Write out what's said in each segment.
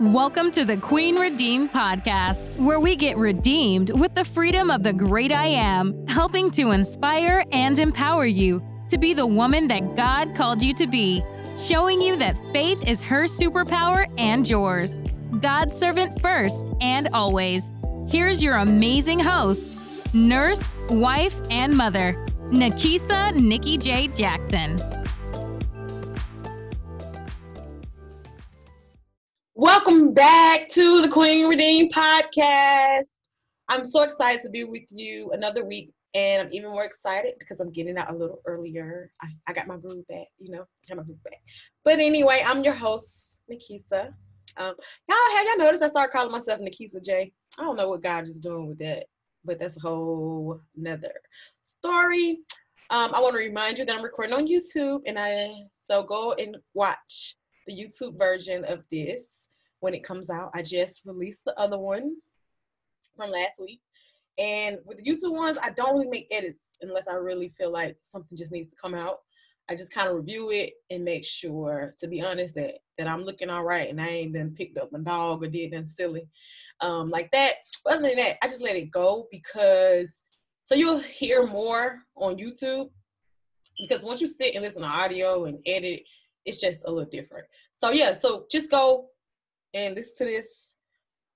Welcome to the Queen Redeemed podcast, where we get redeemed with the freedom of the great I am, helping to inspire and empower you to be the woman that God called you to be, showing you that faith is her superpower and yours. God's servant first and always. Here's your amazing host, nurse, wife, and mother, Nakeisa Nikki J. Jackson. Welcome back to the Queen Redeemed podcast. I'm so excited to be with you another week, and I'm even more excited because I'm getting out a little earlier. I, I got my groove back, you know, got my groove back. But anyway, I'm your host, Nikisa. Um, y'all have y'all noticed I started calling myself Nikisa J? I don't know what God is doing with that, but that's a whole nother story. Um, I want to remind you that I'm recording on YouTube, and I so go and watch the YouTube version of this when it comes out. I just released the other one from last week. And with the YouTube ones, I don't really make edits unless I really feel like something just needs to come out. I just kind of review it and make sure, to be honest, that that I'm looking all right and I ain't been picked up my dog or did nothing silly um, like that. But other than that, I just let it go because so you'll hear more on YouTube because once you sit and listen to audio and edit it's just a little different. So yeah, so just go and listen to this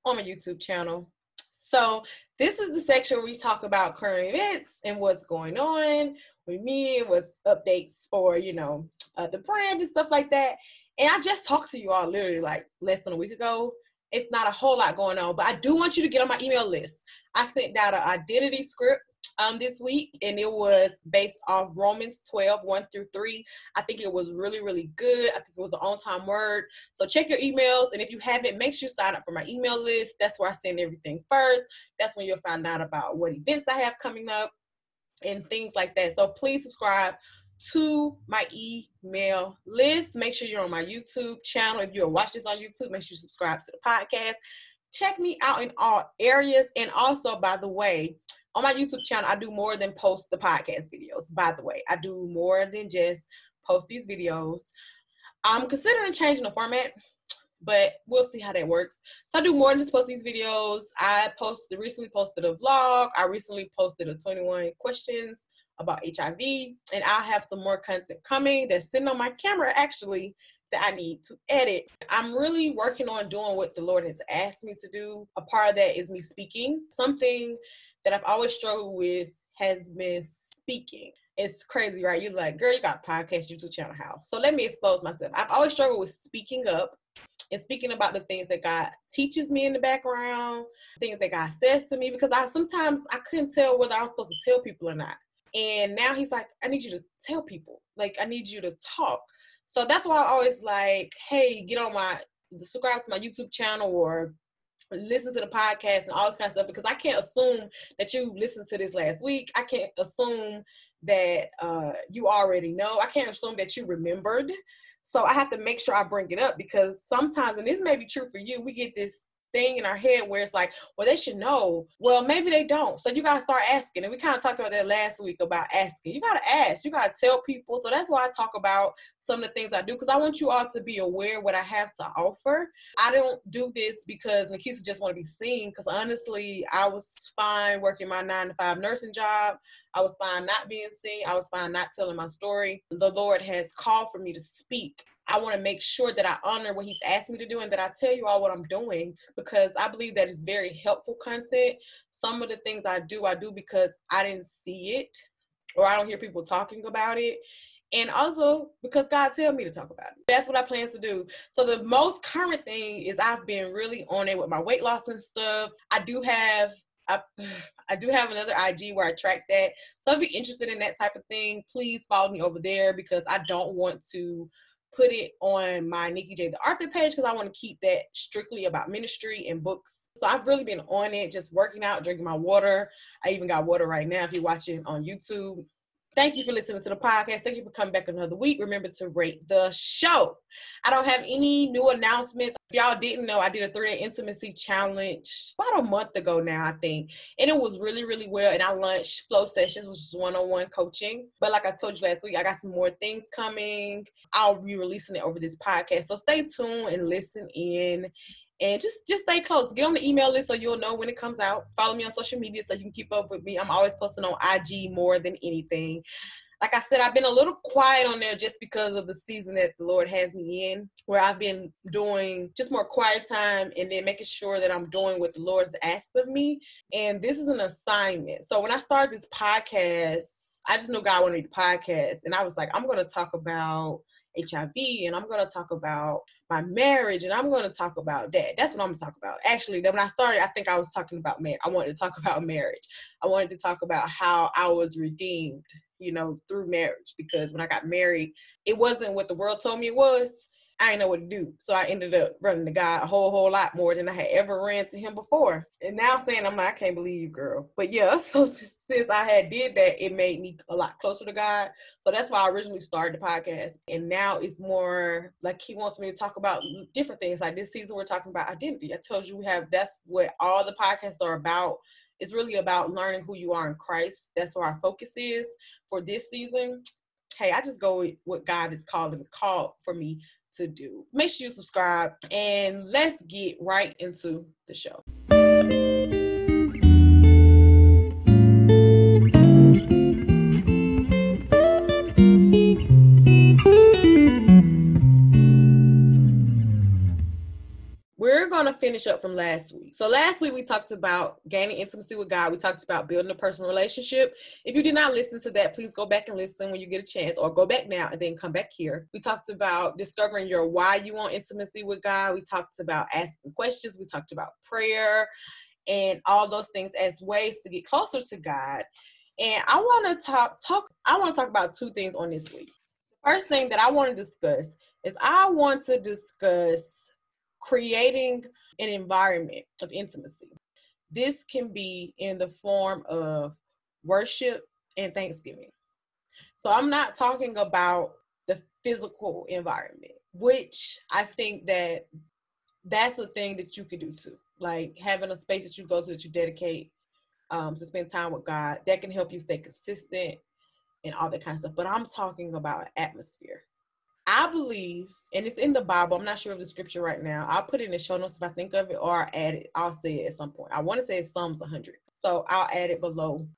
on my YouTube channel. So this is the section where we talk about current events and what's going on with me what's updates for, you know, uh, the brand and stuff like that. And I just talked to you all literally like less than a week ago. It's not a whole lot going on, but I do want you to get on my email list. I sent out an identity script um, this week, and it was based off Romans 12, 1 through 3. I think it was really, really good. I think it was an on time word. So check your emails, and if you haven't, make sure you sign up for my email list. That's where I send everything first. That's when you'll find out about what events I have coming up and things like that. So please subscribe to my email list. Make sure you're on my YouTube channel. If you're watching this on YouTube, make sure you subscribe to the podcast. Check me out in all areas. And also, by the way, on my YouTube channel, I do more than post the podcast videos, by the way. I do more than just post these videos. I'm considering changing the format, but we'll see how that works. So I do more than just post these videos. I posted recently posted a vlog. I recently posted a 21 questions about HIV, and I'll have some more content coming that's sitting on my camera actually that I need to edit. I'm really working on doing what the Lord has asked me to do. A part of that is me speaking. Something that I've always struggled with has been speaking. It's crazy, right? You're like, girl, you got podcast, YouTube channel, how? So let me expose myself. I've always struggled with speaking up and speaking about the things that God teaches me in the background, things that God says to me, because I sometimes I couldn't tell whether I was supposed to tell people or not. And now he's like, I need you to tell people. Like, I need you to talk. So that's why I always like, hey, get on my subscribe to my YouTube channel or listen to the podcast and all this kind of stuff because I can't assume that you listened to this last week. I can't assume that uh, you already know. I can't assume that you remembered. So I have to make sure I bring it up because sometimes, and this may be true for you, we get this thing in our head where it's like, well, they should know. Well, maybe they don't. So you got to start asking. And we kind of talked about that last week about asking. You got to ask. You got to tell people. So that's why I talk about some of the things I do because I want you all to be aware what I have to offer. I don't do this because Nakeisa just want to be seen. Because honestly, I was fine working my nine to five nursing job. I was fine not being seen. I was fine not telling my story. The Lord has called for me to speak. I want to make sure that I honor what He's asked me to do and that I tell you all what I'm doing because I believe that it's very helpful content. Some of the things I do, I do because I didn't see it or I don't hear people talking about it and also because God tell me to talk about it. That's what I plan to do. So the most current thing is I've been really on it with my weight loss and stuff. I do have I, I do have another IG where I track that. So if you're interested in that type of thing, please follow me over there because I don't want to put it on my Nikki J the Author page because I want to keep that strictly about ministry and books. So I've really been on it, just working out, drinking my water. I even got water right now if you're watching on YouTube. Thank you for listening to the podcast. Thank you for coming back another week. Remember to rate the show. I don't have any new announcements. If y'all didn't know, I did a three day intimacy challenge about a month ago now, I think. And it was really, really well. And I launched flow sessions, which is one on one coaching. But like I told you last week, I got some more things coming. I'll be releasing it over this podcast. So stay tuned and listen in. And just just stay close. Get on the email list so you'll know when it comes out. Follow me on social media so you can keep up with me. I'm always posting on IG more than anything like I said, I've been a little quiet on there just because of the season that the Lord has me in, where I've been doing just more quiet time and then making sure that I'm doing what the Lord's asked of me. And this is an assignment. So when I started this podcast, I just knew God wanted me to podcast. And I was like, I'm going to talk about HIV and I'm going to talk about my marriage and I'm going to talk about that. That's what I'm going to talk about. Actually, when I started, I think I was talking about marriage. I wanted to talk about marriage. I wanted to talk about how I was redeemed you know, through marriage because when I got married, it wasn't what the world told me it was. I didn't know what to do. So I ended up running to God a whole, whole lot more than I had ever ran to him before. And now saying, I'm like, I can't believe you, girl. But yeah, so since I had did that, it made me a lot closer to God. So that's why I originally started the podcast. And now it's more like he wants me to talk about different things. Like this season, we're talking about identity. I told you we have, that's what all the podcasts are about it's really about learning who you are in Christ. That's where our focus is for this season. Hey, I just go with what God is calling called for me to do. Make sure you subscribe and let's get right into the show. Finish up from last week. So last week we talked about gaining intimacy with God. We talked about building a personal relationship. If you did not listen to that, please go back and listen when you get a chance, or go back now and then come back here. We talked about discovering your why you want intimacy with God. We talked about asking questions. We talked about prayer and all those things as ways to get closer to God. And I want to talk talk. I want to talk about two things on this week. The first thing that I want to discuss is I want to discuss creating an environment of intimacy. This can be in the form of worship and thanksgiving. So I'm not talking about the physical environment, which I think that that's a thing that you could do too. Like having a space that you go to that you dedicate um, to spend time with God, that can help you stay consistent and all that kind of stuff. But I'm talking about atmosphere. I believe, and it's in the Bible. I'm not sure of the scripture right now. I'll put it in the show notes if I think of it, or I'll add it. I'll say it at some point. I want to say it's Psalms 100, so I'll add it below.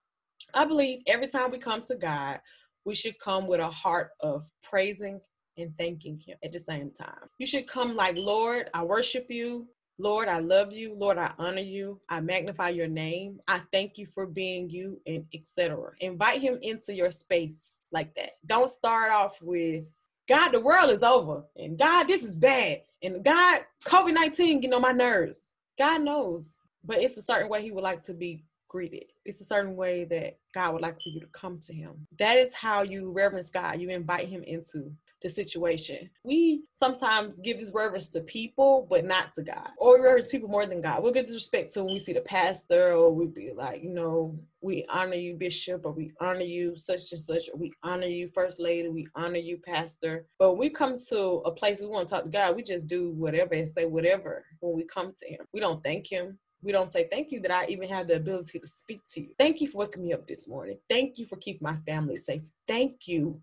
I believe every time we come to God, we should come with a heart of praising and thanking Him at the same time. You should come like, Lord, I worship you. Lord, I love you. Lord, I honor you. I magnify your name. I thank you for being you, and etc. Invite Him into your space like that. Don't start off with God, the world is over. And God, this is bad. And God, COVID 19 getting on my nerves. God knows. But it's a certain way He would like to be greeted. It's a certain way that God would like for you to come to Him. That is how you reverence God. You invite Him into the situation. We sometimes give this reverence to people, but not to God. Or we reverence people more than God. We'll get disrespect to when we see the pastor, or we be like, you know, we honor you, bishop, or we honor you, such and such, or we honor you, first lady, we honor you, pastor. But we come to a place we want to talk to God, we just do whatever and say whatever when we come to Him. We don't thank Him we don't say thank you that I even have the ability to speak to you. Thank you for waking me up this morning. Thank you for keeping my family safe. Thank you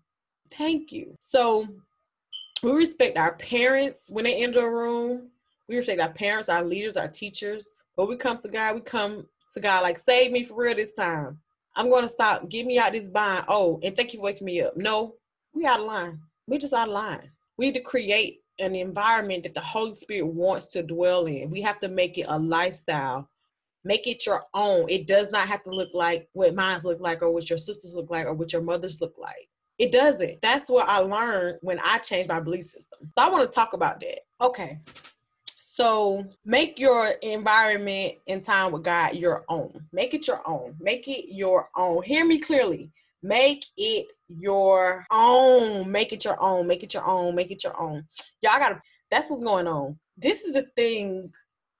Thank you. So we respect our parents when they enter a room. We respect our parents, our leaders, our teachers. But we come to God, we come to God like, save me for real this time. I'm going to stop. Get me out this bind. Oh, and thank you for waking me up. No, we out of line. We just out of line. We need to create an environment that the Holy Spirit wants to dwell in. We have to make it a lifestyle. Make it your own. It does not have to look like what mine look like or what your sisters look like or what your mothers look like. It doesn't. That's what I learned when I changed my belief system. So I want to talk about that. Okay. So make your environment and time with God your own. Make it your own. Make it your own. Hear me clearly. Make it your own. Make it your own. Make it your own. Make it your own. Y'all gotta, that's what's going on. This is the thing.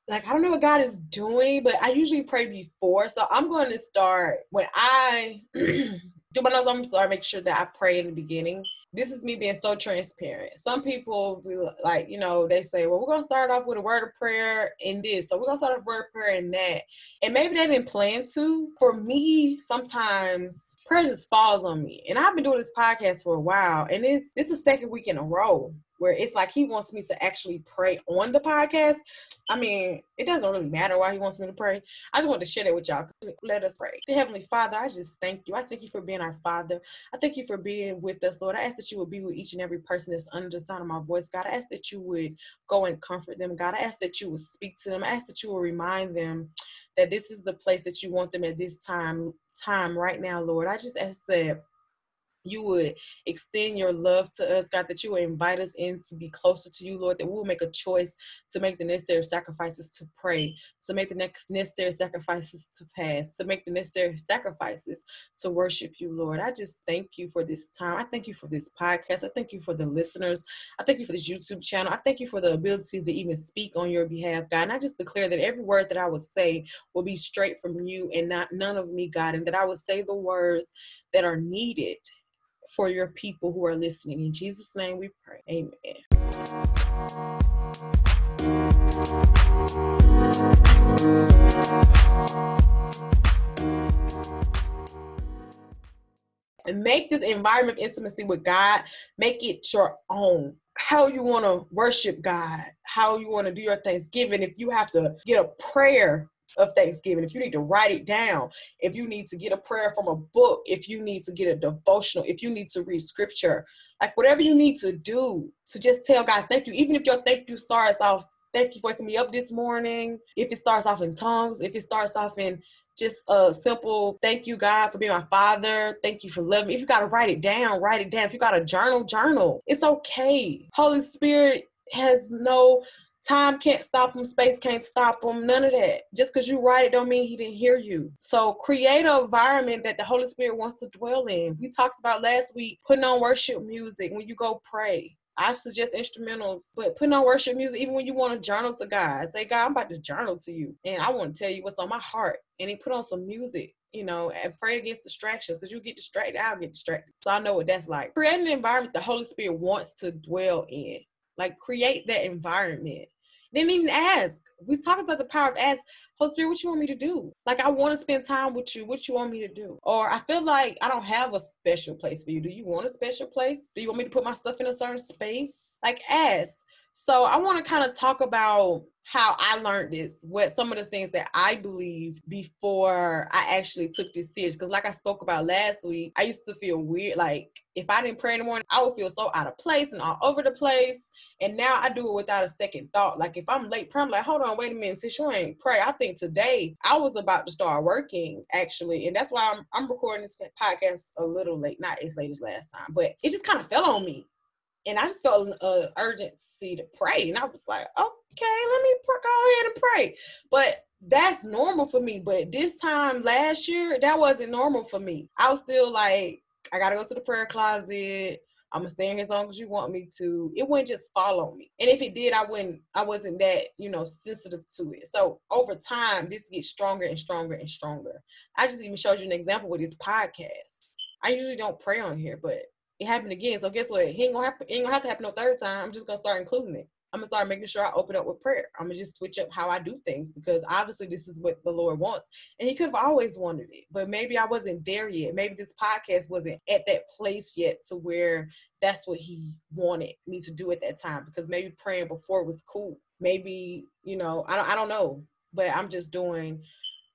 Like, I don't know what God is doing, but I usually pray before. So I'm going to start when I do my nose, I'm sorry, make sure that I pray in the beginning. This is me being so transparent. Some people like, you know, they say, well, we're gonna start off with a word of prayer and this. So we're gonna start off word of prayer and that. And maybe they didn't plan to. For me, sometimes prayer just falls on me. And I've been doing this podcast for a while, and it's this is the second week in a row where it's like he wants me to actually pray on the podcast. I mean, it doesn't really matter why he wants me to pray. I just want to share that with y'all. Let us pray. Dear Heavenly Father, I just thank you. I thank you for being our Father. I thank you for being with us, Lord. I ask that you would be with each and every person that's under the sound of my voice. God, I ask that you would go and comfort them. God, I ask that you would speak to them. I ask that you will remind them that this is the place that you want them at this time, time right now, Lord. I just ask that you would extend your love to us, God, that you would invite us in to be closer to you, Lord, that we'll make a choice to make the necessary sacrifices to pray, to make the next necessary sacrifices to fast, to make the necessary sacrifices to worship you, Lord. I just thank you for this time. I thank you for this podcast. I thank you for the listeners. I thank you for this YouTube channel. I thank you for the ability to even speak on your behalf, God. And I just declare that every word that I would say will be straight from you and not none of me, God, and that I would say the words that are needed for your people who are listening. In Jesus' name we pray. Amen. And make this environment of intimacy with God, make it your own how you want to worship God, how you want to do your Thanksgiving. If you have to get a prayer of Thanksgiving, if you need to write it down, if you need to get a prayer from a book, if you need to get a devotional, if you need to read scripture, like whatever you need to do to just tell God thank you, even if your thank you starts off, thank you for waking me up this morning, if it starts off in tongues, if it starts off in just a simple thank you god for being my father. Thank you for loving me. If you got to write it down write it down. If you got a journal journal. It's okay. Holy spirit has no Time can't stop him, space can't stop him, none of that. Just because you write it don't mean he didn't hear you. So create an environment that the Holy Spirit wants to dwell in. We talked about last week putting on worship music when you go pray. I suggest instrumentals, but putting on worship music, even when you want to journal to God, say, God, I'm about to journal to you. And I want to tell you what's on my heart. And he put on some music, you know, and pray against distractions because you get distracted, I'll get distracted. So I know what that's like. Create an environment the Holy Spirit wants to dwell in. Like create that environment. Didn't even ask. We talked about the power of ask. Holy Spirit, what you want me to do? Like I want to spend time with you. What you want me to do? Or I feel like I don't have a special place for you. Do you want a special place? Do you want me to put my stuff in a certain space? Like ask. So I want to kind of talk about how I learned this, what some of the things that I believed before I actually took this serious. Because, like I spoke about last week, I used to feel weird. Like, if I didn't pray in the morning, I would feel so out of place and all over the place. And now I do it without a second thought. Like, if I'm late I'm like, hold on, wait a minute, since you ain't pray. I think today I was about to start working, actually. And that's why I'm, I'm recording this podcast a little late, not as late as last time, but it just kind of fell on me and I just felt an uh, urgency to pray, and I was like, okay, let me pr- go ahead and pray. But that's normal for me. But this time last year, that wasn't normal for me. I was still like, I gotta go to the prayer closet. I'm gonna stay here as long as you want me to. It wouldn't just follow me. And if it did, I wouldn't, I wasn't that, you know, sensitive to it. So over time, this gets stronger and stronger and stronger. I just even showed you an example with this podcast. I usually don't pray on here, but it happened again. So guess what? It ain't gonna happen. It ain't gonna have to happen no third time. I'm just gonna start including it. I'm gonna start making sure I open up with prayer. I'm gonna just switch up how I do things because obviously this is what the Lord wants, and He could have always wanted it, but maybe I wasn't there yet. Maybe this podcast wasn't at that place yet to where that's what He wanted me to do at that time. Because maybe praying before was cool. Maybe you know I don't I don't know, but I'm just doing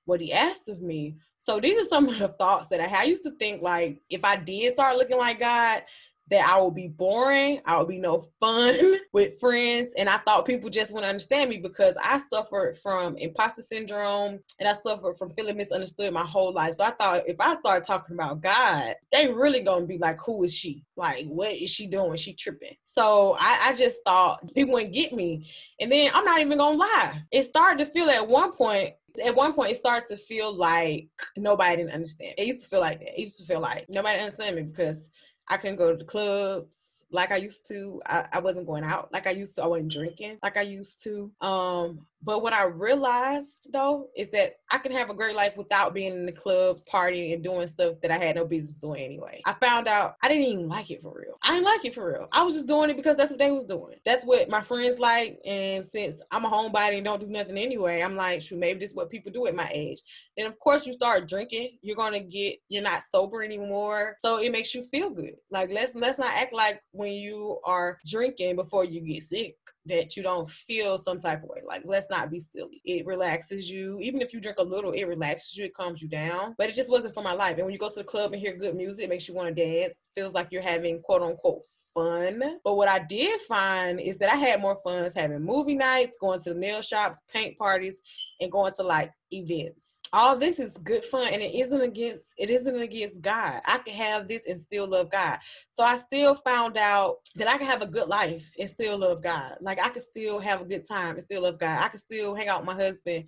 what He asked of me. So these are some of the thoughts that I had. I used to think like if I did start looking like God, that I would be boring, I would be no fun with friends, and I thought people just wouldn't understand me because I suffered from imposter syndrome and I suffered from feeling misunderstood my whole life. So I thought if I start talking about God, they really gonna be like, "Who is she? Like, what is she doing? She tripping?" So I, I just thought people wouldn't get me, and then I'm not even gonna lie, it started to feel at one point at one point it started to feel like nobody didn't understand. It used to feel like that. It used to feel like nobody understand me because I couldn't go to the clubs like I used to. I, I wasn't going out like I used to. I wasn't drinking like I used to. Um, But what I realized though is that I can have a great life without being in the clubs, partying, and doing stuff that I had no business doing anyway. I found out I didn't even like it for real. I didn't like it for real. I was just doing it because that's what they was doing. That's what my friends like. And since I'm a homebody and don't do nothing anyway, I'm like, shoot, maybe this is what people do at my age. Then of course you start drinking, you're gonna get you're not sober anymore. So it makes you feel good. Like let's let's not act like when you are drinking before you get sick that you don't feel some type of way. Like, let's not be silly. It relaxes you. Even if you drink a little, it relaxes you, it calms you down. But it just wasn't for my life. And when you go to the club and hear good music, it makes you want to dance. Feels like you're having quote unquote fun. But what I did find is that I had more fun having movie nights, going to the nail shops, paint parties, and going to like events. All this is good fun and it isn't against it isn't against God. I can have this and still love God. So I still found out that I can have a good life and still love God. Like I can still have a good time and still love God. I can still hang out with my husband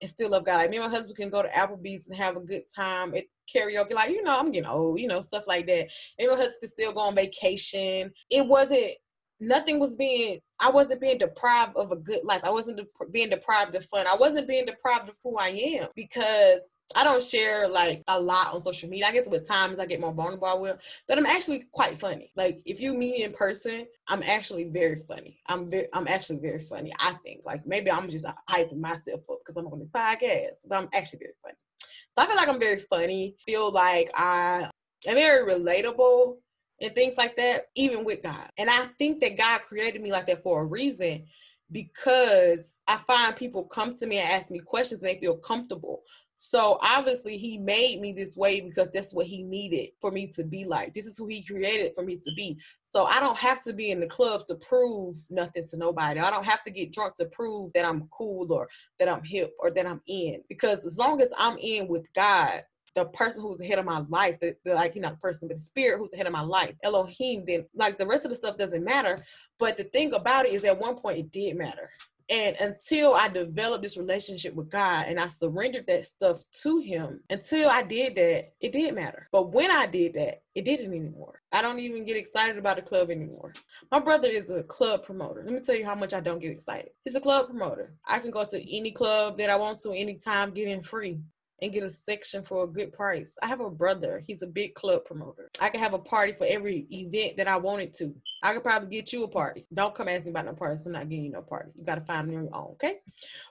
and still love God. Like me and my husband can go to Applebee's and have a good time at karaoke. Like, you know, I'm getting old, you know, stuff like that. And my husband can still go on vacation. It wasn't nothing was being i wasn't being deprived of a good life. I wasn't de- being deprived of fun. I wasn't being deprived of who i am because i don't share like a lot on social media. I guess with times i get more vulnerable i will but i'm actually quite funny. Like if you meet me in person i'm actually very funny. I'm very i'm actually very funny i think. Like maybe i'm just hyping myself up because i'm on this podcast but i'm actually very funny. So i feel like i'm very funny feel like i am very relatable and things like that, even with God. And I think that God created me like that for a reason because I find people come to me and ask me questions and they feel comfortable. So obviously he made me this way because that's what he needed for me to be like. This is who he created for me to be. So I don't have to be in the clubs to prove nothing to nobody. I don't have to get drunk to prove that I'm cool or that I'm hip or that I'm in. Because as long as I'm in with God, the person who's the head of my life, the, the like you know the person, but the spirit who's the head of my life, Elohim, then like the rest of the stuff doesn't matter. But the thing about it is at one point it did matter. And until I developed this relationship with God and I surrendered that stuff to Him, until I did that, it did matter. But when I did that, it didn't anymore. I don't even get excited about a club anymore. My brother is a club promoter. Let me tell you how much I don't get excited. He's a club promoter. I can go to any club that I want to anytime, get in free and get a section for a good price. I have a brother, he's a big club promoter. I can have a party for every event that I wanted to. I could probably get you a party. Don't come ask me about no parties. I'm not getting you no party. You got to find me on your own, okay?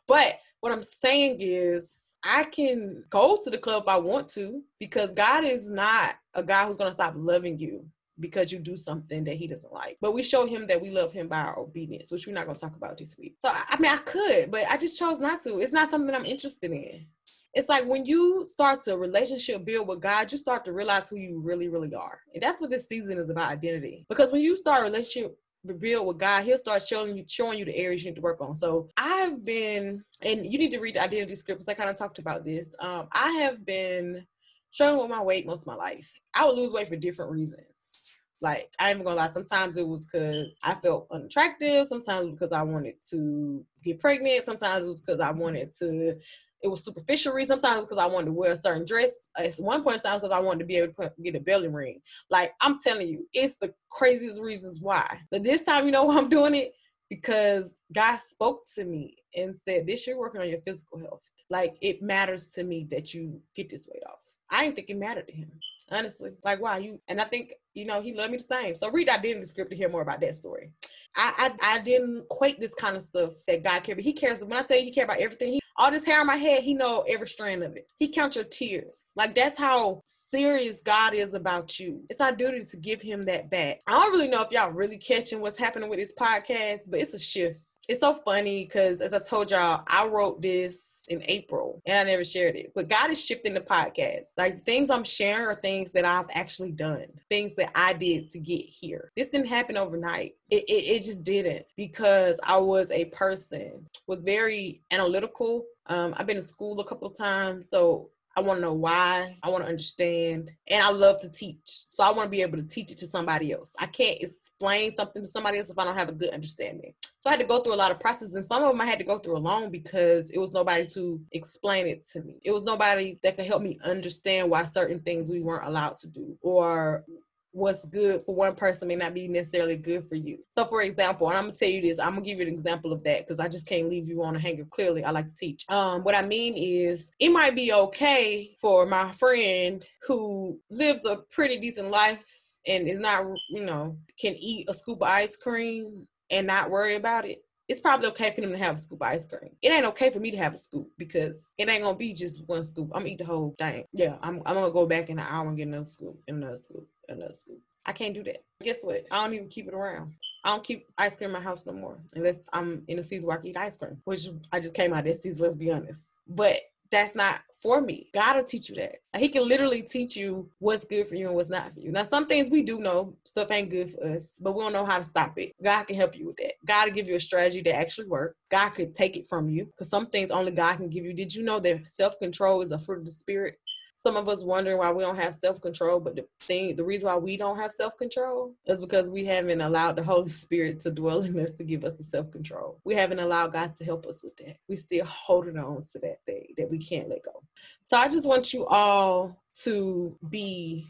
But what I'm saying is, I can go to the club if I want to because God is not a guy who's going to stop loving you because you do something that he doesn't like. But we show him that we love him by our obedience, which we're not going to talk about this week. So, I mean, I could, but I just chose not to. It's not something I'm interested in. It's like when you start to relationship build with God, you start to realize who you really, really are. And that's what this season is about identity. Because when you start relationship build with God, He'll start showing you showing you the areas you need to work on. So I've been, and you need to read the identity script because I kind of talked about this. Um, I have been struggling with my weight most of my life. I would lose weight for different reasons. Like I ain't gonna lie. Sometimes it was because I felt unattractive. Sometimes because I wanted to get pregnant. Sometimes it was because I wanted to. It was superficial. Sometimes because I wanted to wear a certain dress. At one point in time, because I wanted to be able to get a belly ring. Like I'm telling you, it's the craziest reasons why. But this time, you know why I'm doing it because God spoke to me and said, "This you're working on your physical health. Like it matters to me that you get this weight off." I didn't think it mattered to him honestly. Like, why you? And I think you know he loved me the same. So read identity script to hear more about that story. I, I I didn't equate this kind of stuff that God cares. But he cares. When I tell you he cares about everything, he, all this hair on my head, he know every strand of it. He counts your tears. Like that's how serious God is about you. It's our duty to give him that back. I don't really know if y'all really catching what's happening with this podcast, but it's a shift it's so funny because as I told y'all, I wrote this in April and I never shared it. But God is shifting the podcast. Like things I'm sharing are things that I've actually done, things that I did to get here. This didn't happen overnight. It, it, it just didn't because I was a person, was very analytical. Um, I've been to school a couple of times. So I want to know why. I want to understand. And I love to teach. So I want to be able to teach it to somebody else. I can't explain something to somebody else if I don't have a good understanding. So I had to go through a lot of processes. And some of them I had to go through alone because it was nobody to explain it to me. It was nobody that could help me understand why certain things we weren't allowed to do or what's good for one person may not be necessarily good for you. So, for example, and I'm gonna tell you this, I'm gonna give you an example of that because I just can't leave you on a hanger. Clearly, I like to teach. Um, what I mean is, it might be okay for my friend who lives a pretty decent life and is not, you know, can eat a scoop of ice cream and not worry about it it's probably okay for them to have a scoop of ice cream. It ain't okay for me to have a scoop because it ain't gonna be just one scoop. I'm gonna eat the whole thing. Yeah, I'm, I'm gonna go back in an hour and get another scoop, another scoop, another scoop. I can't do that. Guess what? I don't even keep it around. I don't keep ice cream in my house no more unless I'm in a season where I can eat ice cream, which I just came out of this season, let's be honest. But that's not for me. God will teach you that. He can literally teach you what's good for you and what's not for you. Now, some things we do know stuff ain't good for us, but we don't know how to stop it. God can help you with that. God will give you a strategy that actually works. God could take it from you because some things only God can give you. Did you know that self control is a fruit of the spirit? Some of us wondering why we don't have self-control but the thing the reason why we don't have self-control is because we haven't allowed the holy spirit to dwell in us to give us the self-control. We haven't allowed god to help us with that. We still holding on to that thing that we can't let go. So i just want you all to be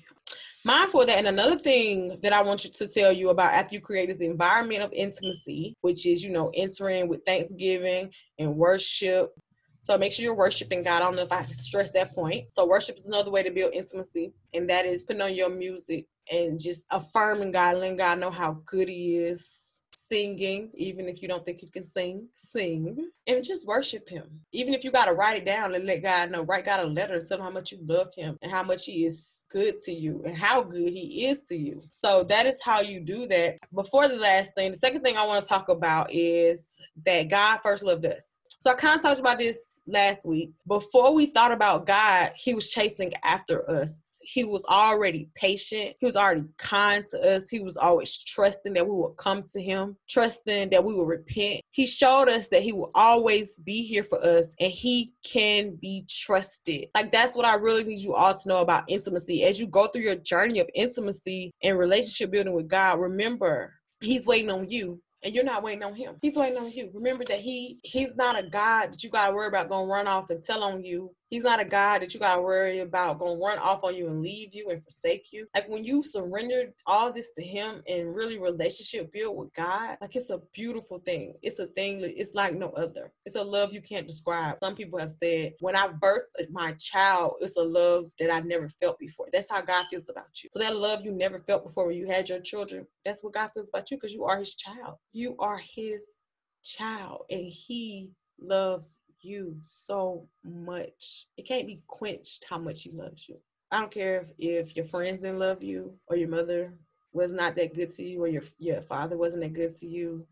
mindful of that. And another thing that I want you to tell you about after you create this environment of intimacy, which is, you know, entering with thanksgiving and worship so make sure you're worshiping God. I don't know if I stress that point. So worship is another way to build intimacy, and that is putting on your music and just affirming God, letting God know how good He is. Singing, even if you don't think you can sing, sing and just worship Him. Even if you got to write it down and let God know, write God a letter and tell Him how much you love Him and how much He is good to you and how good He is to you. So that is how you do that. Before the last thing, the second thing I want to talk about is that God first loved us. So I kind of talked about this last week. Before we thought about God, He was chasing after us. He was already patient. He was already kind to us. He was always trusting that we would come to Him, trusting that we would repent. He showed us that He will always be here for us and He can be trusted. Like that's what I really need you all to know about intimacy. As you go through your journey of intimacy and relationship building with God, remember He's waiting on you and you're not waiting on him. He's waiting on you. Remember that he he's not a God that you gotta worry about gonna run off and tell on you He's not a God that you gotta worry about gonna run off on you and leave you and forsake you. Like when you surrendered all this to Him and really relationship built with God, like it's a beautiful thing. It's a thing. It's like no other. It's a love you can't describe. Some people have said, when I birthed my child, it's a love that I never felt before. That's how God feels about you. So that love you never felt before when you had your children, that's what God feels about you because you are His child. You are His child, and He loves you so much. It can't be quenched how much he loves you. I don't care if, if your friends didn't love you or your mother was not that good to you or your your father wasn't that good to you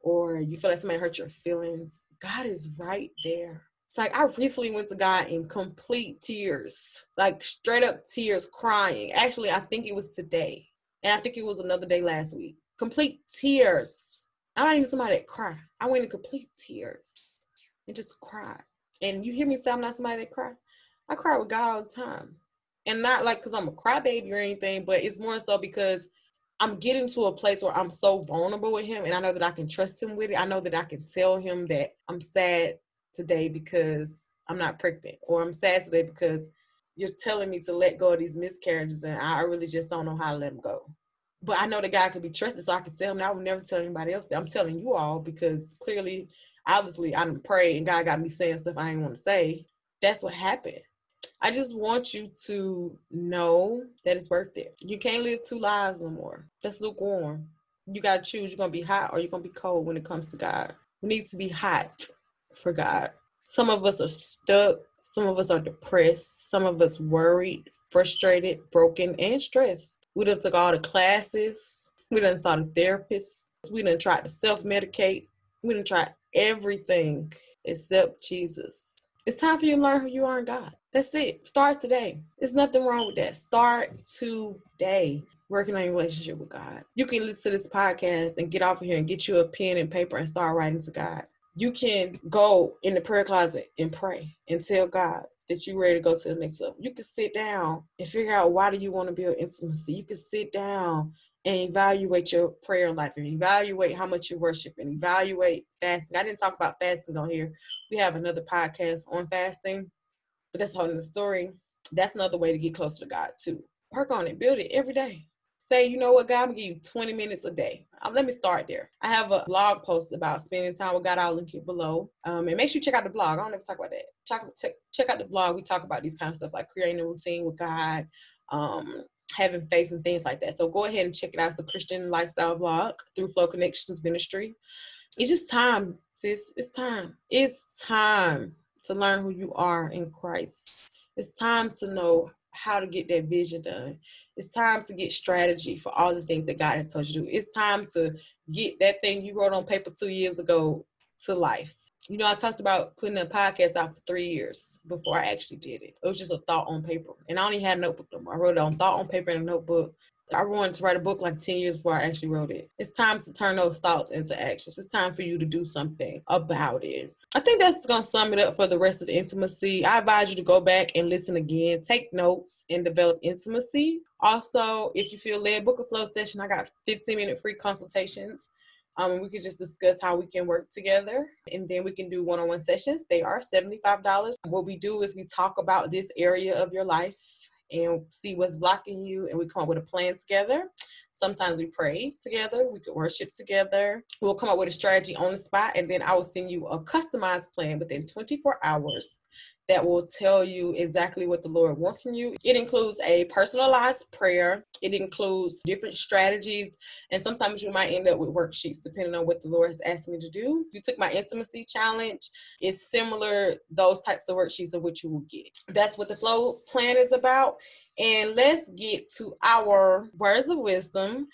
or you feel like somebody hurt your feelings. God is right there. It's like I recently went to God in complete tears, like straight up tears, crying. Actually, I think it was today. And I think it was another day last week. Complete tears. I'm not even somebody that cry. I went in complete tears and just cry. And you hear me say I'm not somebody that cry. I cry with God all the time. And not like because I'm a crybaby or anything, but it's more so because I'm getting to a place where I'm so vulnerable with him and I know that I can trust him with it. I know that I can tell him that I'm sad today because I'm not pregnant, or I'm sad today because you're telling me to let go of these miscarriages and I really just don't know how to let them go. But I know that God can be trusted, so I can tell him. I would never tell anybody else that. I'm telling you all because clearly obviously I didn't pray and God got me saying stuff I didn't want to say. That's what happened. I just want you to know that it's worth it. You can't live two lives no more. That's lukewarm. You gotta choose. You're gonna be hot or you're gonna be cold when it comes to God. We need to be hot for God. Some of us are stuck. Some of us are depressed. Some of us worried, frustrated, broken, and stressed. We done took all the classes. We done saw the therapists. We done tried to self-medicate. We done tried everything except Jesus. It's time for you to learn who you are in God. That's it. Start today. There's nothing wrong with that. Start today working on your relationship with God. You can listen to this podcast and get off of here and get you a pen and paper and start writing to God. You can go in the prayer closet and pray and tell God that you're ready to go to the next level. You can sit down and figure out why do you want to build intimacy. You can sit down and evaluate your prayer life and evaluate how much you worship and evaluate fasting. I didn't talk about fasting on here. We have another podcast on fasting, but that's a whole other story. That's another way to get closer to God too. Work on it, build it every day. say, you know what, God, I'm gonna give you 20 minutes a day. Um, let me start there. I have a blog post about spending time with God. I'll link it below. Um, and make sure you check out the blog. I don't ever talk about that. Check, check, check out the blog. We talk about these kind of stuff like creating a routine with God, um, having faith and things like that. So go ahead and check it out. It's a Christian lifestyle blog through Flow Connections Ministry. It's just time, sis. It's time. It's time to learn who you are in Christ. It's time to know how to get that vision done. It's time to get strategy for all the things that God has told you to do. It's time to get that thing you wrote on paper two years ago to life. You know, I talked about putting a podcast out for three years before I actually did it. It was just a thought on paper. And I only had a notebook no. I wrote it on thought on paper in a notebook. I wanted to write a book like 10 years before I actually wrote it. It's time to turn those thoughts into actions. It's time for you to do something about it. I think that's going to sum it up for the rest of the intimacy. I advise you to go back and listen again, take notes, and develop intimacy. Also, if you feel led, book a flow session. I got 15 minute free consultations. Um, we could just discuss how we can work together and then we can do one on one sessions. They are $75. What we do is we talk about this area of your life and see what's blocking you and we come up with a plan together. Sometimes we pray together, we could worship together. We'll come up with a strategy on the spot and then I will send you a customized plan within 24 hours that will tell you exactly what the Lord wants from you. It includes a personalized prayer, it includes different strategies, and sometimes you might end up with worksheets depending on what the Lord has asked me to do. You took my intimacy challenge, it's similar, those types of worksheets of what you will get. That's what the flow plan is about. And let's get to our words of wisdom.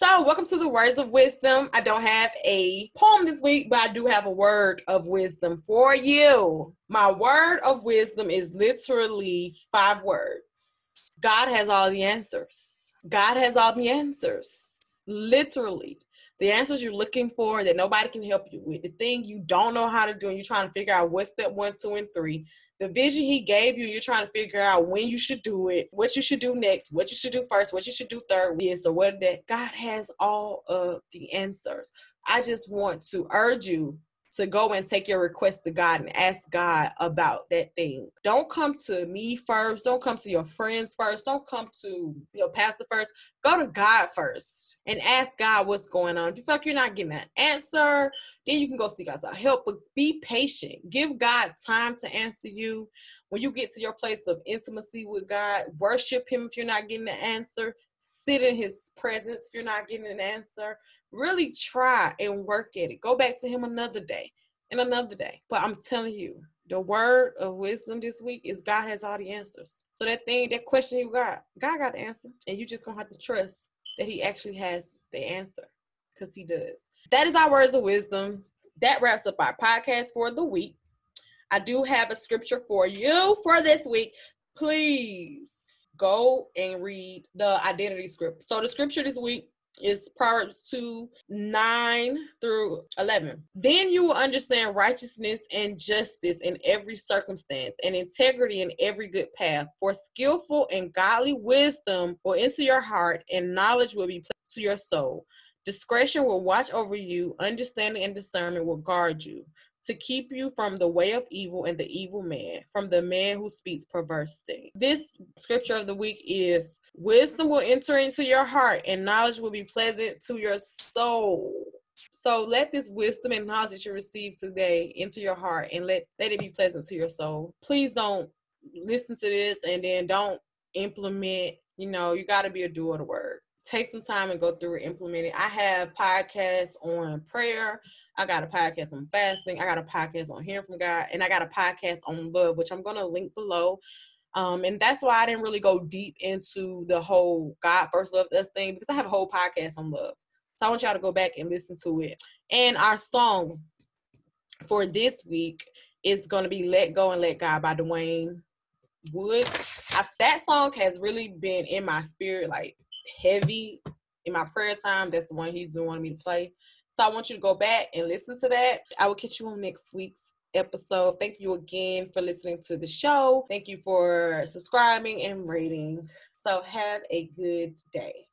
So, welcome to the words of wisdom. I don't have a poem this week, but I do have a word of wisdom for you. My word of wisdom is literally five words God has all the answers. God has all the answers. Literally. The answers you're looking for that nobody can help you with, the thing you don't know how to do, and you're trying to figure out what step one, two, and three the vision he gave you, you're trying to figure out when you should do it, what you should do next, what you should do first, what you should do third, yes, or what that God has all of the answers. I just want to urge you to go and take your request to God and ask God about that thing. Don't come to me first. Don't come to your friends first. Don't come to your pastor first. Go to God first and ask God what's going on. If you feel like you're not getting an answer, then you can go seek outside help. But be patient. Give God time to answer you. When you get to your place of intimacy with God, worship Him if you're not getting an answer. Sit in His presence if you're not getting an answer really try and work at it. Go back to him another day and another day. But I'm telling you, the word of wisdom this week is God has all the answers. So that thing, that question you got, God got the answer. And you just gonna have to trust that he actually has the answer. Because he does. That is our words of wisdom. That wraps up our podcast for the week. I do have a scripture for you for this week. Please go and read the identity script. So the scripture this week is Proverbs 2 9 through 11. Then you will understand righteousness and justice in every circumstance and integrity in every good path. For skillful and godly wisdom will enter your heart, and knowledge will be placed to your soul. Discretion will watch over you, understanding and discernment will guard you to keep you from the way of evil and the evil man, from the man who speaks perverse things. This scripture of the week is wisdom will enter into your heart and knowledge will be pleasant to your soul. So let this wisdom and knowledge that you receive today into your heart and let, let it be pleasant to your soul. Please don't listen to this and then don't implement. You know, you got to be a doer of the word. Take some time and go through and implement it. I have podcasts on prayer. I got a podcast on fasting. I got a podcast on hearing from God, and I got a podcast on love, which I'm gonna link below. Um, and that's why I didn't really go deep into the whole God first loved us thing because I have a whole podcast on love. So I want y'all to go back and listen to it. And our song for this week is gonna be "Let Go and Let God" by Dewayne Woods. I, that song has really been in my spirit, like heavy in my prayer time. That's the one he's wanting me to play. So I want you to go back and listen to that. I will catch you on next week's episode. Thank you again for listening to the show. Thank you for subscribing and rating. So have a good day.